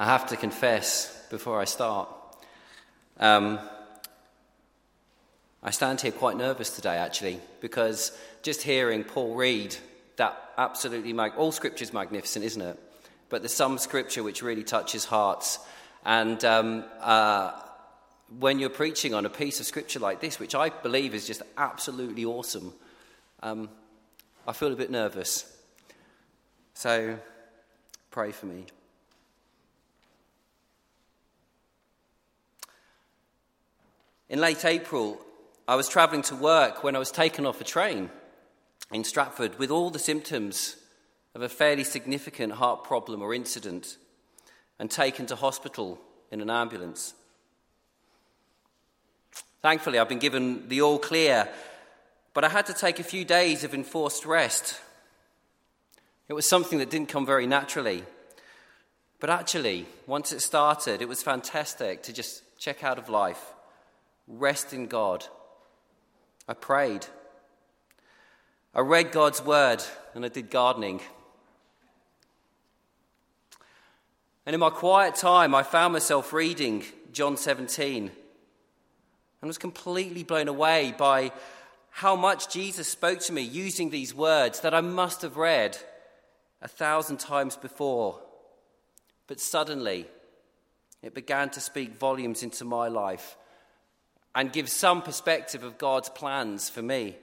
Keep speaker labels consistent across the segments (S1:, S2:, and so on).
S1: I have to confess before I start. Um, I stand here quite nervous today, actually, because just hearing Paul read that absolutely, mag- all scripture is magnificent, isn't it? But there's some scripture which really touches hearts. And um, uh, when you're preaching on a piece of scripture like this, which I believe is just absolutely awesome, um, I feel a bit nervous. So pray for me. In late April, I was travelling to work when I was taken off a train in Stratford with all the symptoms of a fairly significant heart problem or incident and taken to hospital in an ambulance. Thankfully, I've been given the all clear, but I had to take a few days of enforced rest. It was something that didn't come very naturally. But actually, once it started, it was fantastic to just check out of life rest in God. I prayed. I read God's word and I did gardening. And in my quiet time, I found myself reading John 17 and was completely blown away by how much Jesus spoke to me using these words that I must have read a thousand times before. But suddenly, it began to speak volumes into my life and give some perspective of God's plans for me.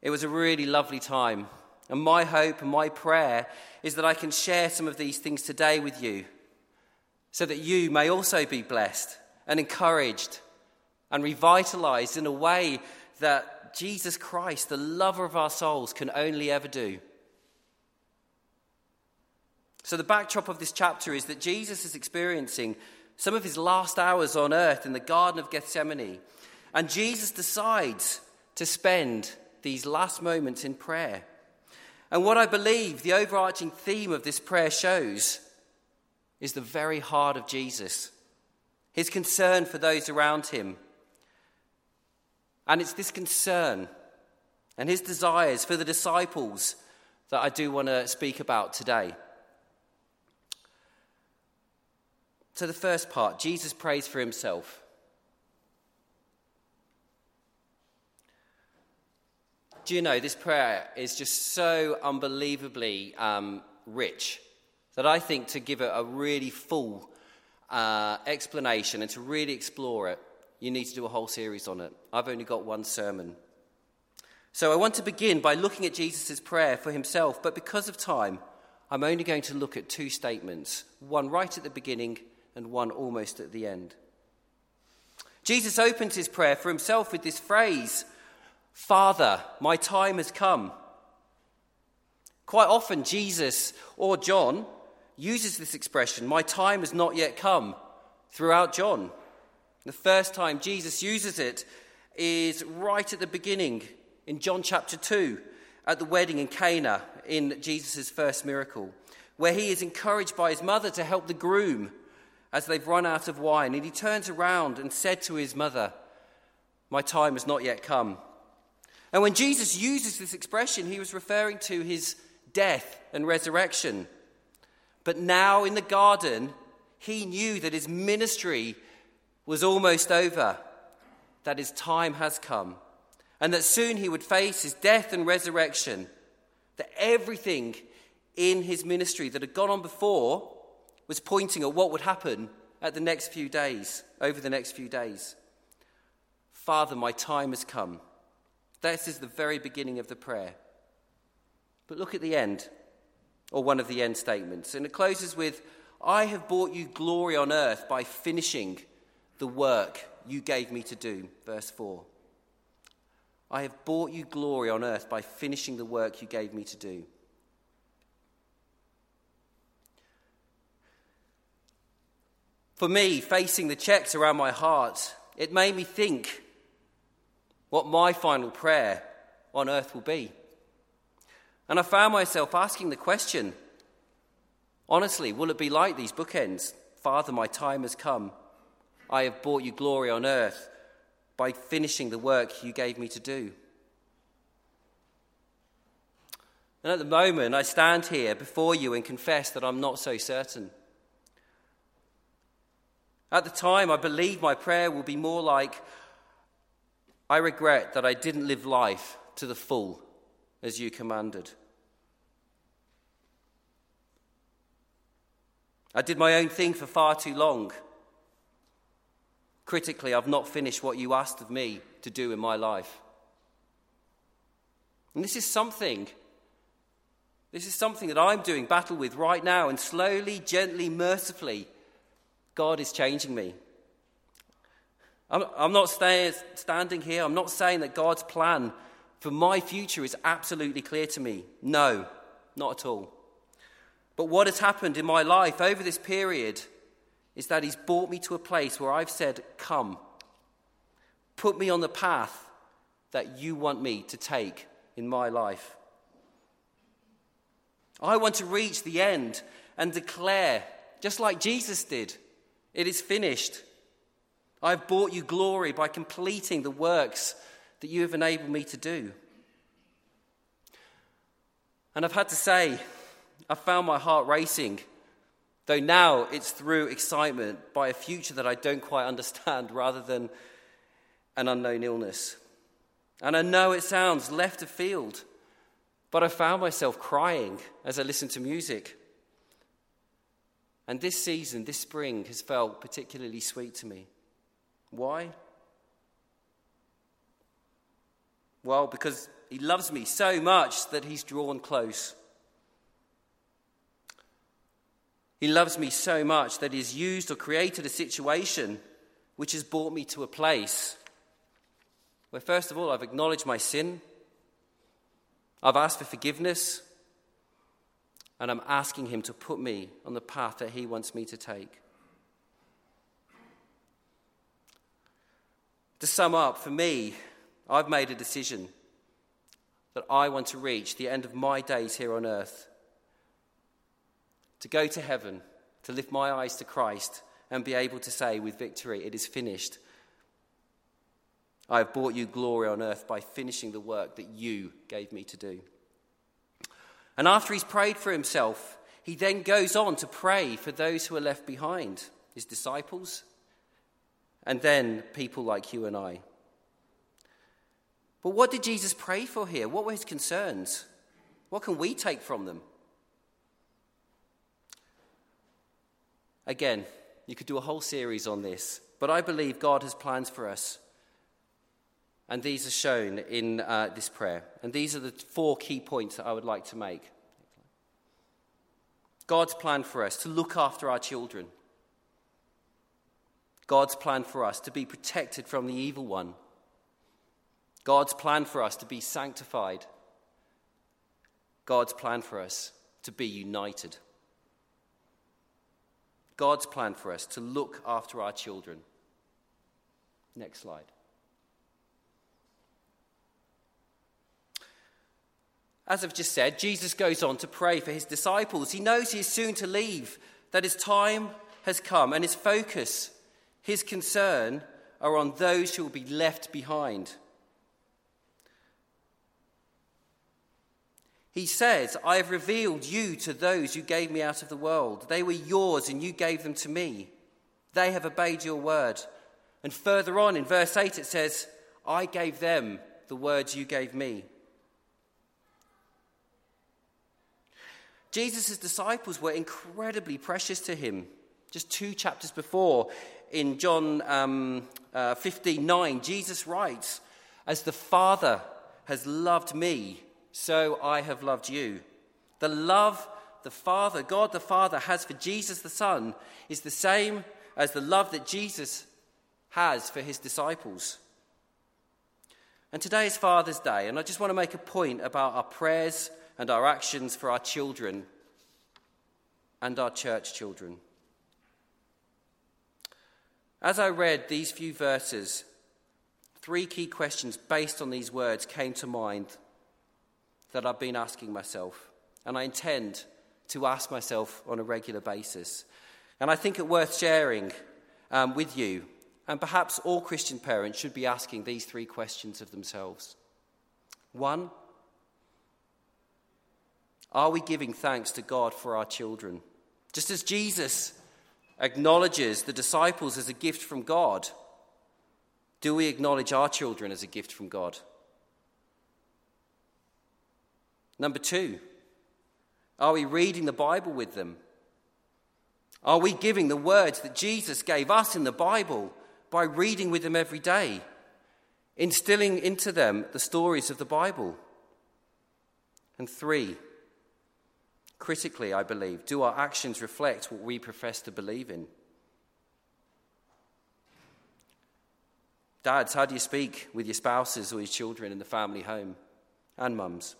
S1: It was a really lovely time. And my hope and my prayer is that I can share some of these things today with you so that you may also be blessed and encouraged and revitalized in a way that Jesus Christ, the lover of our souls, can only ever do. So, the backdrop of this chapter is that Jesus is experiencing some of his last hours on earth in the Garden of Gethsemane. And Jesus decides to spend these last moments in prayer. And what I believe the overarching theme of this prayer shows is the very heart of Jesus, his concern for those around him. And it's this concern and his desires for the disciples that I do want to speak about today. So, the first part Jesus prays for himself. Do you know this prayer is just so unbelievably um, rich that I think to give it a really full uh, explanation and to really explore it, you need to do a whole series on it. I've only got one sermon. So I want to begin by looking at Jesus' prayer for himself, but because of time, I'm only going to look at two statements one right at the beginning and one almost at the end. Jesus opens his prayer for himself with this phrase Father, my time has come. Quite often, Jesus or John uses this expression, my time has not yet come, throughout John. The first time Jesus uses it is right at the beginning in John chapter 2 at the wedding in Cana in Jesus' first miracle, where he is encouraged by his mother to help the groom as they've run out of wine. And he turns around and said to his mother, My time has not yet come. And when Jesus uses this expression, he was referring to his death and resurrection. But now in the garden, he knew that his ministry was almost over, that his time has come, and that soon he would face his death and resurrection, that everything in his ministry that had gone on before was pointing at what would happen at the next few days, over the next few days. Father, my time has come. This is the very beginning of the prayer. But look at the end, or one of the end statements. And it closes with I have brought you glory on earth by finishing the work you gave me to do. Verse 4. I have brought you glory on earth by finishing the work you gave me to do. For me, facing the checks around my heart, it made me think what my final prayer on earth will be. And I found myself asking the question honestly, will it be like these bookends? Father, my time has come. I have brought you glory on earth by finishing the work you gave me to do. And at the moment, I stand here before you and confess that I'm not so certain. At the time, I believe my prayer will be more like, I regret that I didn't live life to the full as you commanded. I did my own thing for far too long. Critically, I've not finished what you asked of me to do in my life. And this is something, this is something that I'm doing battle with right now, and slowly, gently, mercifully, God is changing me. I'm, I'm not stay, standing here, I'm not saying that God's plan for my future is absolutely clear to me. No, not at all. But what has happened in my life over this period is that He's brought me to a place where I've said, Come, put me on the path that you want me to take in my life. I want to reach the end and declare, just like Jesus did, it is finished. I've brought you glory by completing the works that you have enabled me to do. And I've had to say, I found my heart racing, though now it's through excitement by a future that I don't quite understand rather than an unknown illness. And I know it sounds left of field, but I found myself crying as I listened to music. And this season, this spring, has felt particularly sweet to me. Why? Well, because he loves me so much that he's drawn close. He loves me so much that he's used or created a situation which has brought me to a place where, first of all, I've acknowledged my sin, I've asked for forgiveness, and I'm asking Him to put me on the path that He wants me to take. To sum up, for me, I've made a decision that I want to reach the end of my days here on earth, to go to heaven, to lift my eyes to Christ, and be able to say with victory, It is finished. I have brought you glory on earth by finishing the work that you gave me to do. And after he's prayed for himself, he then goes on to pray for those who are left behind, his disciples, and then people like you and I. But what did Jesus pray for here? What were his concerns? What can we take from them? Again, you could do a whole series on this, but I believe God has plans for us. And these are shown in uh, this prayer. And these are the four key points that I would like to make. God's plan for us to look after our children. God's plan for us to be protected from the evil one. God's plan for us to be sanctified. God's plan for us to be united. God's plan for us to look after our children. Next slide. As I've just said, Jesus goes on to pray for his disciples. He knows he is soon to leave, that his time has come, and his focus, his concern, are on those who will be left behind. He says, I have revealed you to those you gave me out of the world. They were yours, and you gave them to me. They have obeyed your word. And further on in verse 8, it says, I gave them the words you gave me. Jesus' disciples were incredibly precious to him. Just two chapters before, in John um, uh, 15 9, Jesus writes, As the Father has loved me, so I have loved you. The love the Father, God the Father, has for Jesus the Son is the same as the love that Jesus has for his disciples. And today is Father's Day, and I just want to make a point about our prayers and our actions for our children and our church children. As I read these few verses, three key questions based on these words came to mind that I've been asking myself, and I intend to ask myself on a regular basis. And I think it worth sharing um, with you, and perhaps all Christian parents should be asking these three questions of themselves. One, Are we giving thanks to God for our children? Just as Jesus acknowledges the disciples as a gift from God, do we acknowledge our children as a gift from God? Number two, are we reading the Bible with them? Are we giving the words that Jesus gave us in the Bible by reading with them every day, instilling into them the stories of the Bible? And three, critically, I believe, do our actions reflect what we profess to believe in? Dads, how do you speak with your spouses or your children in the family home? And mums?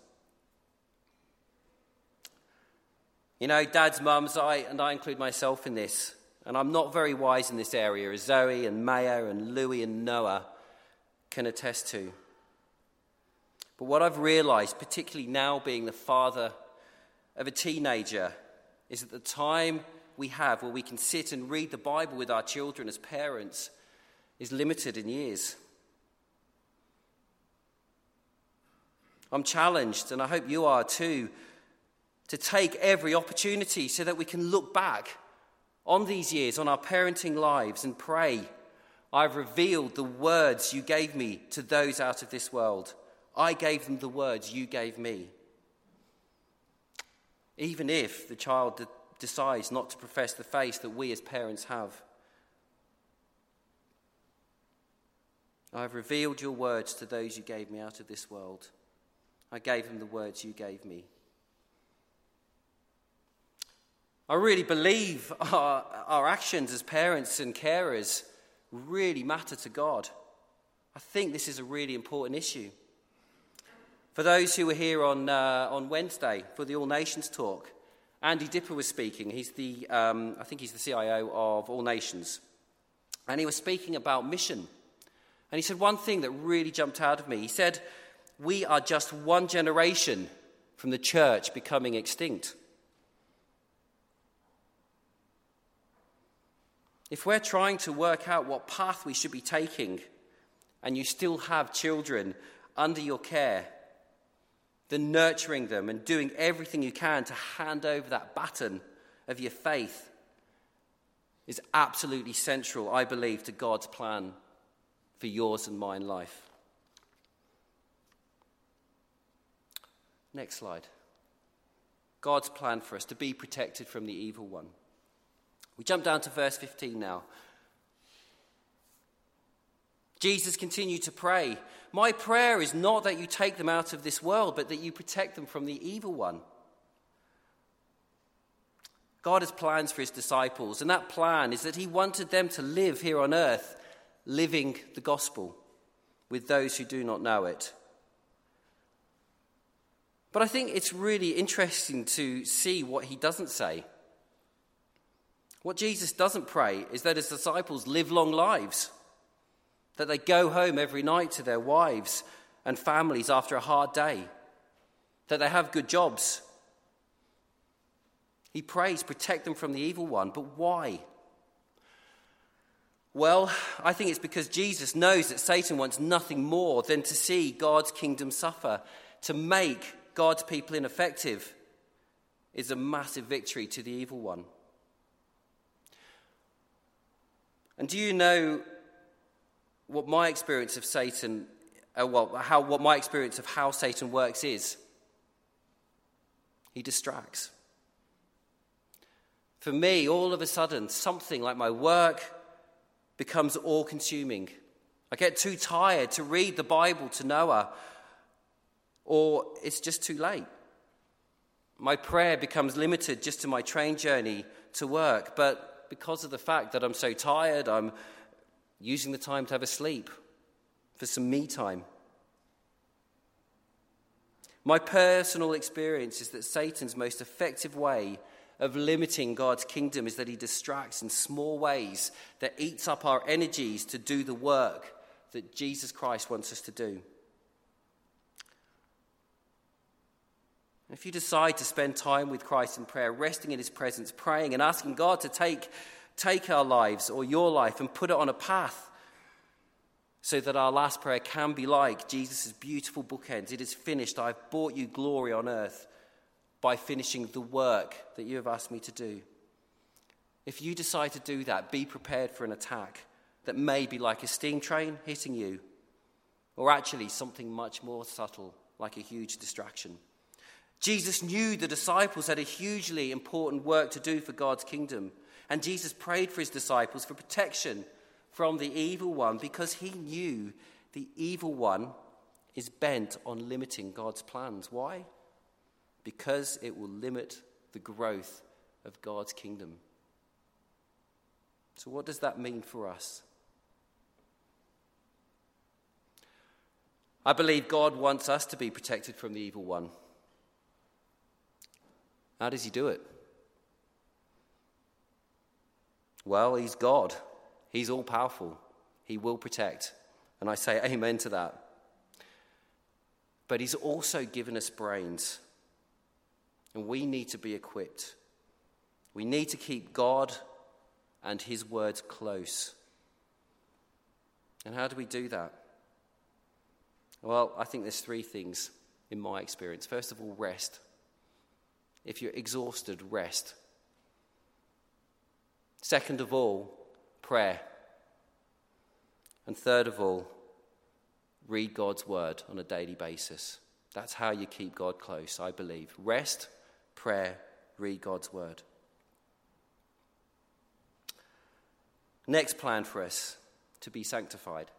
S1: You know, dads, mums, I, and I include myself in this, and I'm not very wise in this area, as Zoe and Maya and Louie and Noah can attest to. But what I've realized, particularly now being the father of a teenager, is that the time we have where we can sit and read the Bible with our children as parents is limited in years. I'm challenged, and I hope you are too, to take every opportunity so that we can look back on these years, on our parenting lives, and pray, I've revealed the words you gave me to those out of this world. I gave them the words you gave me. Even if the child de- decides not to profess the faith that we as parents have. I have revealed your words to those you gave me out of this world. I gave them the words you gave me. I really believe our, our actions as parents and carers really matter to God. I think this is a really important issue. For those who were here on, uh, on Wednesday for the All Nations talk, Andy Dipper was speaking. He's the, um, I think he's the CIO of All Nations. And he was speaking about mission. And he said one thing that really jumped out of me. He said, We are just one generation from the church becoming extinct. If we're trying to work out what path we should be taking, and you still have children under your care, then nurturing them and doing everything you can to hand over that baton of your faith is absolutely central, I believe, to God's plan for yours and mine life. Next slide. God's plan for us to be protected from the evil one. We jump down to verse 15 now. Jesus continued to pray, My prayer is not that you take them out of this world, but that you protect them from the evil one. God has plans for his disciples, and that plan is that he wanted them to live here on earth, living the gospel with those who do not know it. But I think it's really interesting to see what he doesn't say. What Jesus doesn't pray is that his disciples live long lives, that they go home every night to their wives and families after a hard day, that they have good jobs. He prays, protect them from the evil one. But why? Well, I think it's because Jesus knows that Satan wants nothing more than to see God's kingdom suffer. To make God's people ineffective is a massive victory to the evil one. And do you know what my experience of Satan, uh, well, how, what my experience of how Satan works is? He distracts. For me, all of a sudden, something like my work becomes all consuming. I get too tired to read the Bible to Noah, or it's just too late. My prayer becomes limited just to my train journey to work, but because of the fact that I'm so tired, I'm using the time to have a sleep, for some me time. My personal experience is that Satan's most effective way of limiting God's kingdom is that he distracts in small ways that eats up our energies to do the work that Jesus Christ wants us to do. If you decide to spend time with Christ in prayer, resting in his presence, praying, and asking God to take, take our lives or your life and put it on a path so that our last prayer can be like Jesus' beautiful bookends It is finished. I've brought you glory on earth. by finishing the work that you have asked me to do. If you decide to do that, be prepared for an attack that may be like a steam train hitting you, or actually something much more subtle, like a huge distraction. Jesus knew the disciples had a hugely important work to do for God's kingdom, and Jesus prayed for his disciples for protection from the evil one because he knew the evil one is bent on limiting God's plans. Why? Because it will limit the growth of God's kingdom. So, what does that mean for us? I believe God wants us to be protected from the evil one. How does he do it? Well, he's God. He's all powerful. He will protect. And I say amen to that. But he's also given us brains. And we need to be equipped. We need to keep God and his words close. And how do we do that? Well, I think there's three things in my experience. First of all, rest. If you're exhausted, rest. Second of all, prayer. And third of all, read God's word on a daily basis. That's how you keep God close, I believe. Rest, prayer, read God's word. Next plan for us to be sanctified.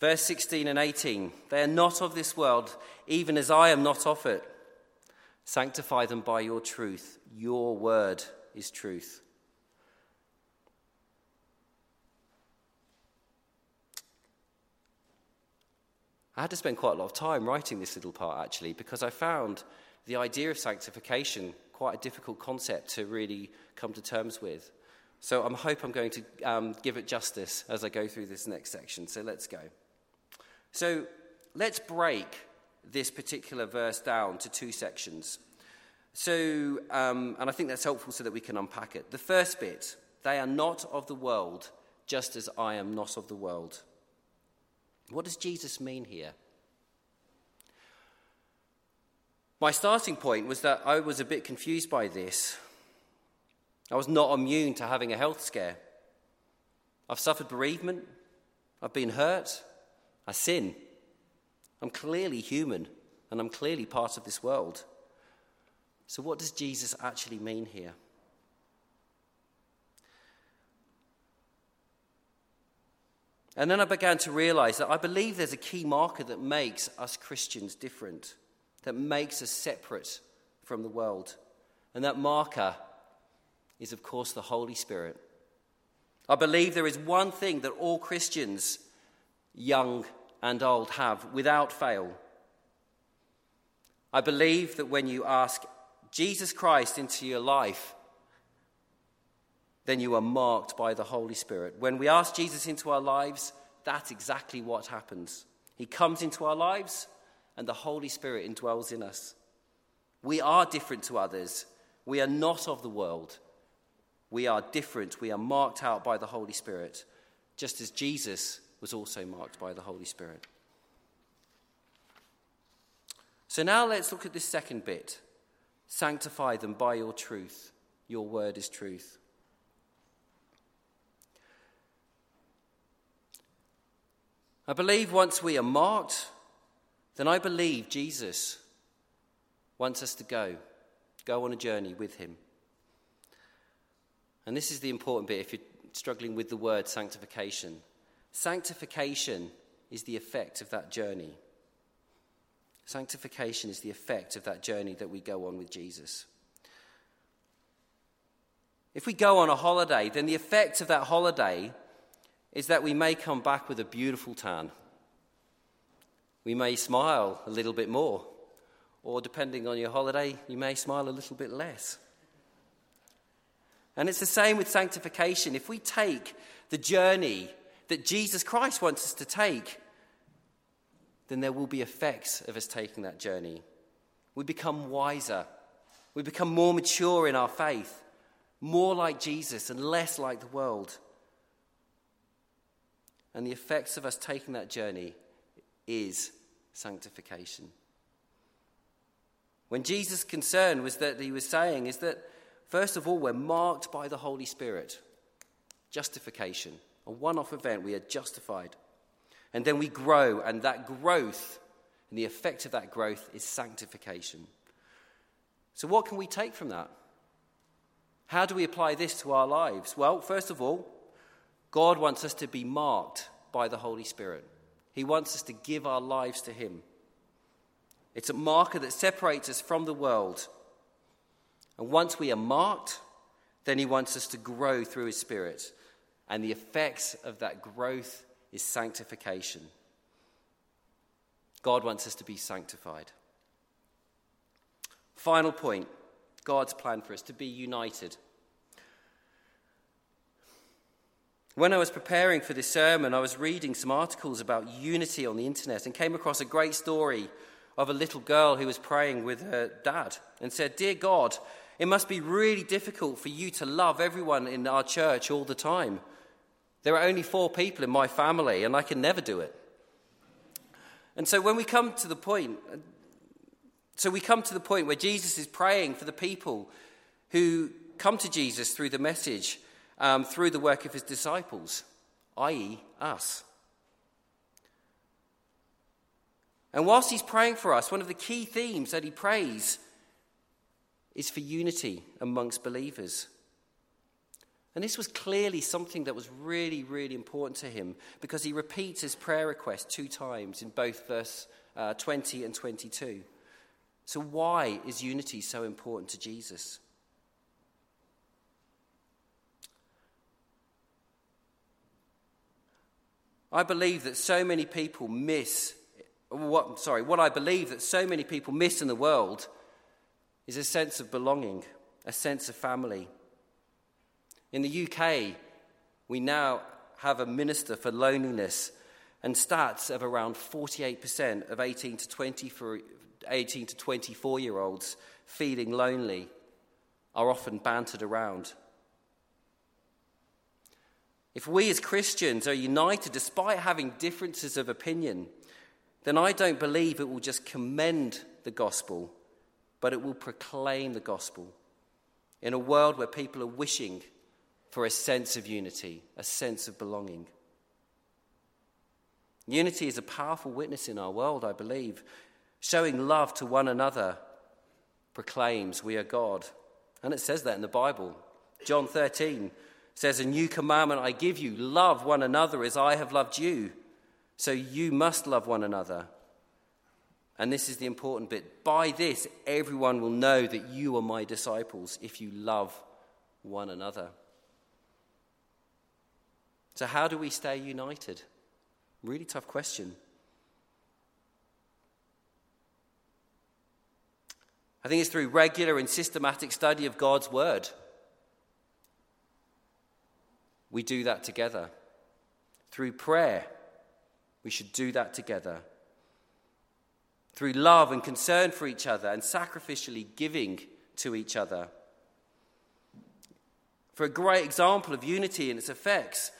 S1: Verse 16 and 18 They are not of this world, even as I am not of it. Sanctify them by your truth. Your word is truth. I had to spend quite a lot of time writing this little part actually because I found the idea of sanctification quite a difficult concept to really come to terms with. So I hope I'm going to um, give it justice as I go through this next section. So let's go. So let's break this particular verse down to two sections. So, um, and I think that's helpful so that we can unpack it. The first bit, they are not of the world, just as I am not of the world. What does Jesus mean here? My starting point was that I was a bit confused by this. I was not immune to having a health scare. I've suffered bereavement. I've been hurt. I sin. I'm clearly human and I'm clearly part of this world. So, what does Jesus actually mean here? And then I began to realize that I believe there's a key marker that makes us Christians different, that makes us separate from the world. And that marker is, of course, the Holy Spirit. I believe there is one thing that all Christians young and old, have without fail. I believe that when you ask Jesus Christ into your life, then you are marked by the Holy Spirit. When we ask Jesus into our lives, that's exactly what happens. He comes into our lives, and the Holy Spirit indwells in us. We are different to others. We are not of the world. We are different. We are marked out by the Holy Spirit, just as Jesus was also marked by the Holy Spirit. So now let's look at this second bit sanctify them by your truth. Your word is truth. I believe once we are marked, then I believe Jesus wants us to go, go on a journey with him. And this is the important bit if you're struggling with the word sanctification. Sanctification is the effect of that journey. Sanctification is the effect of that journey that we go on with Jesus. If we go on a holiday, then the effect of that holiday is that we may come back with a beautiful tan. We may smile a little bit more, or depending on your holiday, you may smile a little bit less. And it's the same with sanctification. If we take the journey that Jesus Christ wants us to take, then there will be effects of us taking that journey. We become wiser. We become more mature in our faith, more like Jesus and less like the world. And the effects of us taking that journey is sanctification. When Jesus' concern was that he was saying is that, first of all, we're marked by the Holy Spirit. Justification. A one off event, we are justified. And then we grow, and that growth, and the effect of that growth is sanctification. So, what can we take from that? How do we apply this to our lives? Well, first of all, God wants us to be marked by the Holy Spirit. He wants us to give our lives to Him. It's a marker that separates us from the world. And once we are marked, then He wants us to grow through His Spirit. And the effects of that growth is sanctification. God wants us to be sanctified. Final point God's plan for us to be united. When I was preparing for this sermon, I was reading some articles about unity on the internet and came across a great story of a little girl who was praying with her dad and said, Dear God, it must be really difficult for you to love everyone in our church all the time. There are only four people in my family, and I can never do it. And so when we come to the point, so we come to the point where Jesus is praying for the people who come to Jesus through the message, um, through the work of his disciples, i.e., us. And whilst he's praying for us, one of the key themes that he prays is for unity amongst believers. And this was clearly something that was really, really important to him because he repeats his prayer request two times in both verse uh, 20 and 22. So, why is unity so important to Jesus? I believe that so many people miss what, sorry, what I believe that so many people miss in the world is a sense of belonging, a sense of family. In the UK, we now have a minister for loneliness and stats of around 48% of 18 to 24, 18 to 24 year olds feeling lonely are often bantered around. If we as Christians are united despite having differences of opinion, then I don't believe it will just commend the gospel, but it will proclaim the gospel in a world where people are wishing for a sense of unity, a sense of belonging. Unity is a powerful witness in our world, I believe. Showing love to one another proclaims we are God. And it says that in the Bible. John 13 says, A new commandment I give you love one another as I have loved you. So you must love one another. And this is the important bit. By this, everyone will know that you are my disciples if you love one another. So, how do we stay united? Really tough question. I think it's through regular and systematic study of God's Word. We do that together. Through prayer we should do that together. Through love and concern for each other and sacrificially giving to each other. For a great example of unity and its effects,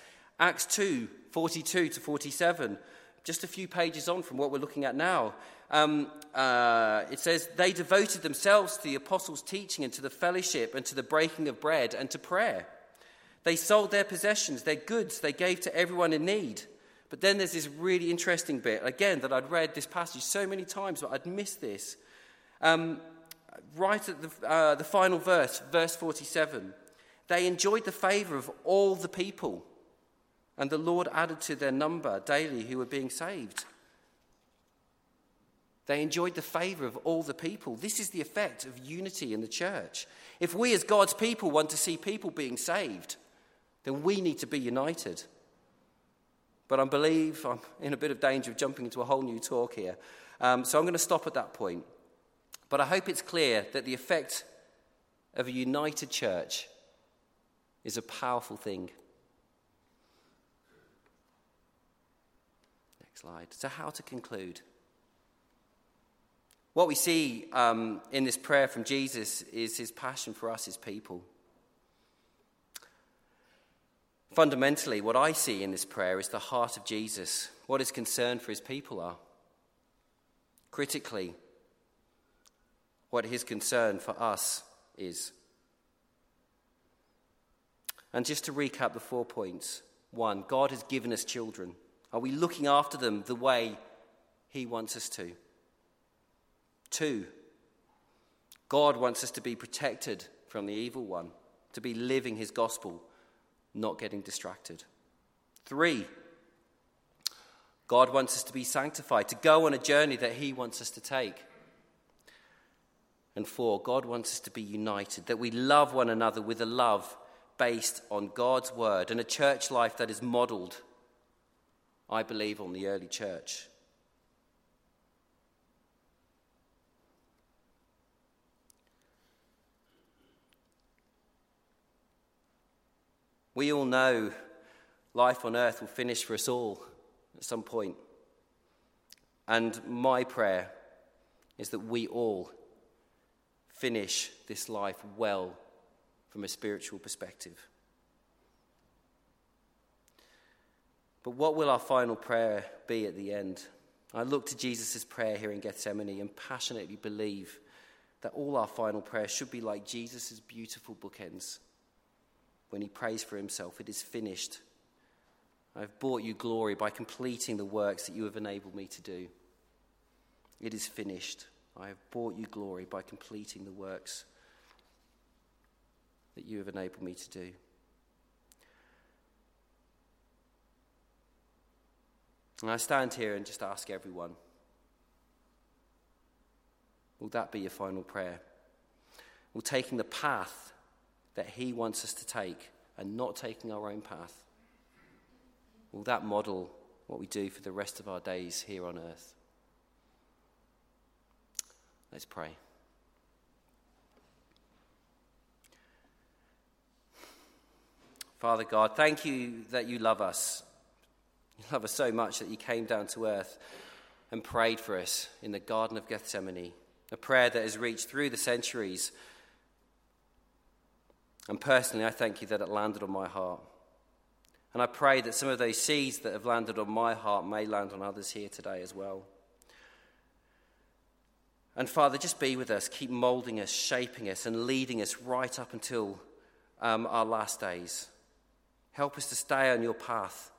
S1: Acts 2 42 to 47, just a few pages on from what we're looking at now. Um, uh, it says, They devoted themselves to the apostles' teaching and to the fellowship and to the breaking of bread and to prayer. They sold their possessions, their goods, they gave to everyone in need. But then there's this really interesting bit, again, that I'd read this passage so many times, but I'd missed this. Um, right at the, uh, the final verse, verse 47, they enjoyed the favor of all the people, and the Lord added to their number daily who were being saved. They enjoyed the favor of all the people. This is the effect of unity in the church. If we, as God's people, want to see people being saved, then we need to be united. But I believe I'm in a bit of danger of jumping into a whole new talk here. Um, so I'm going to stop at that point. But I hope it's clear that the effect of a united church is a powerful thing. Next slide. So, how to conclude? What we see um, in this prayer from Jesus is his passion for us, his people. Fundamentally, what I see in this prayer is the heart of Jesus, what his concern for his people are. Critically, what his concern for us is. And just to recap the four points one, God has given us children. Are we looking after them the way he wants us to? Two, God wants us to be protected from the evil one, to be living his gospel, not getting distracted. Three, God wants us to be sanctified, to go on a journey that he wants us to take. And four, God wants us to be united, that we love one another with a love based on God's word and a church life that is modeled, I believe, on the early church. We all know life on earth will finish for us all at some point. And my prayer is that we all finish this life well from a spiritual perspective. But what will our final prayer be at the end? I look to Jesus' prayer here in Gethsemane and passionately believe that all our final prayers should be like Jesus' beautiful bookends when he prays for himself, It is finished. I have brought you glory by completing the works that you have enabled me to do. It is finished. I have brought you glory by completing the works that you have enabled me to do. And I stand here and just ask everyone will that be your final prayer? Will taking the path that He wants us to take and not taking our own path, will that model what we do for the rest of our days here on earth? Let's pray. Father God, thank you that you love us. Love us so much that you came down to earth and prayed for us in the Garden of Gethsemane, a prayer that has reached through the centuries. And personally, I thank you that it landed on my heart. And I pray that some of those seeds that have landed on my heart may land on others here today as well. And Father, just be with us, keep molding us, shaping us, and leading us right up until um, our last days. Help us to stay on your path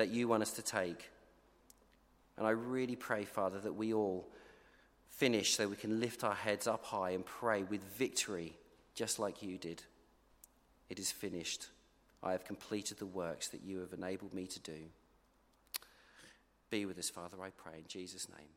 S1: that you want us to take. And I really pray, Father, that we all finish so we can lift our heads up high and pray with victory, just like you did. It is finished. I have completed the works that you have enabled me to do. Be with us, Father, I pray, in Jesus' name.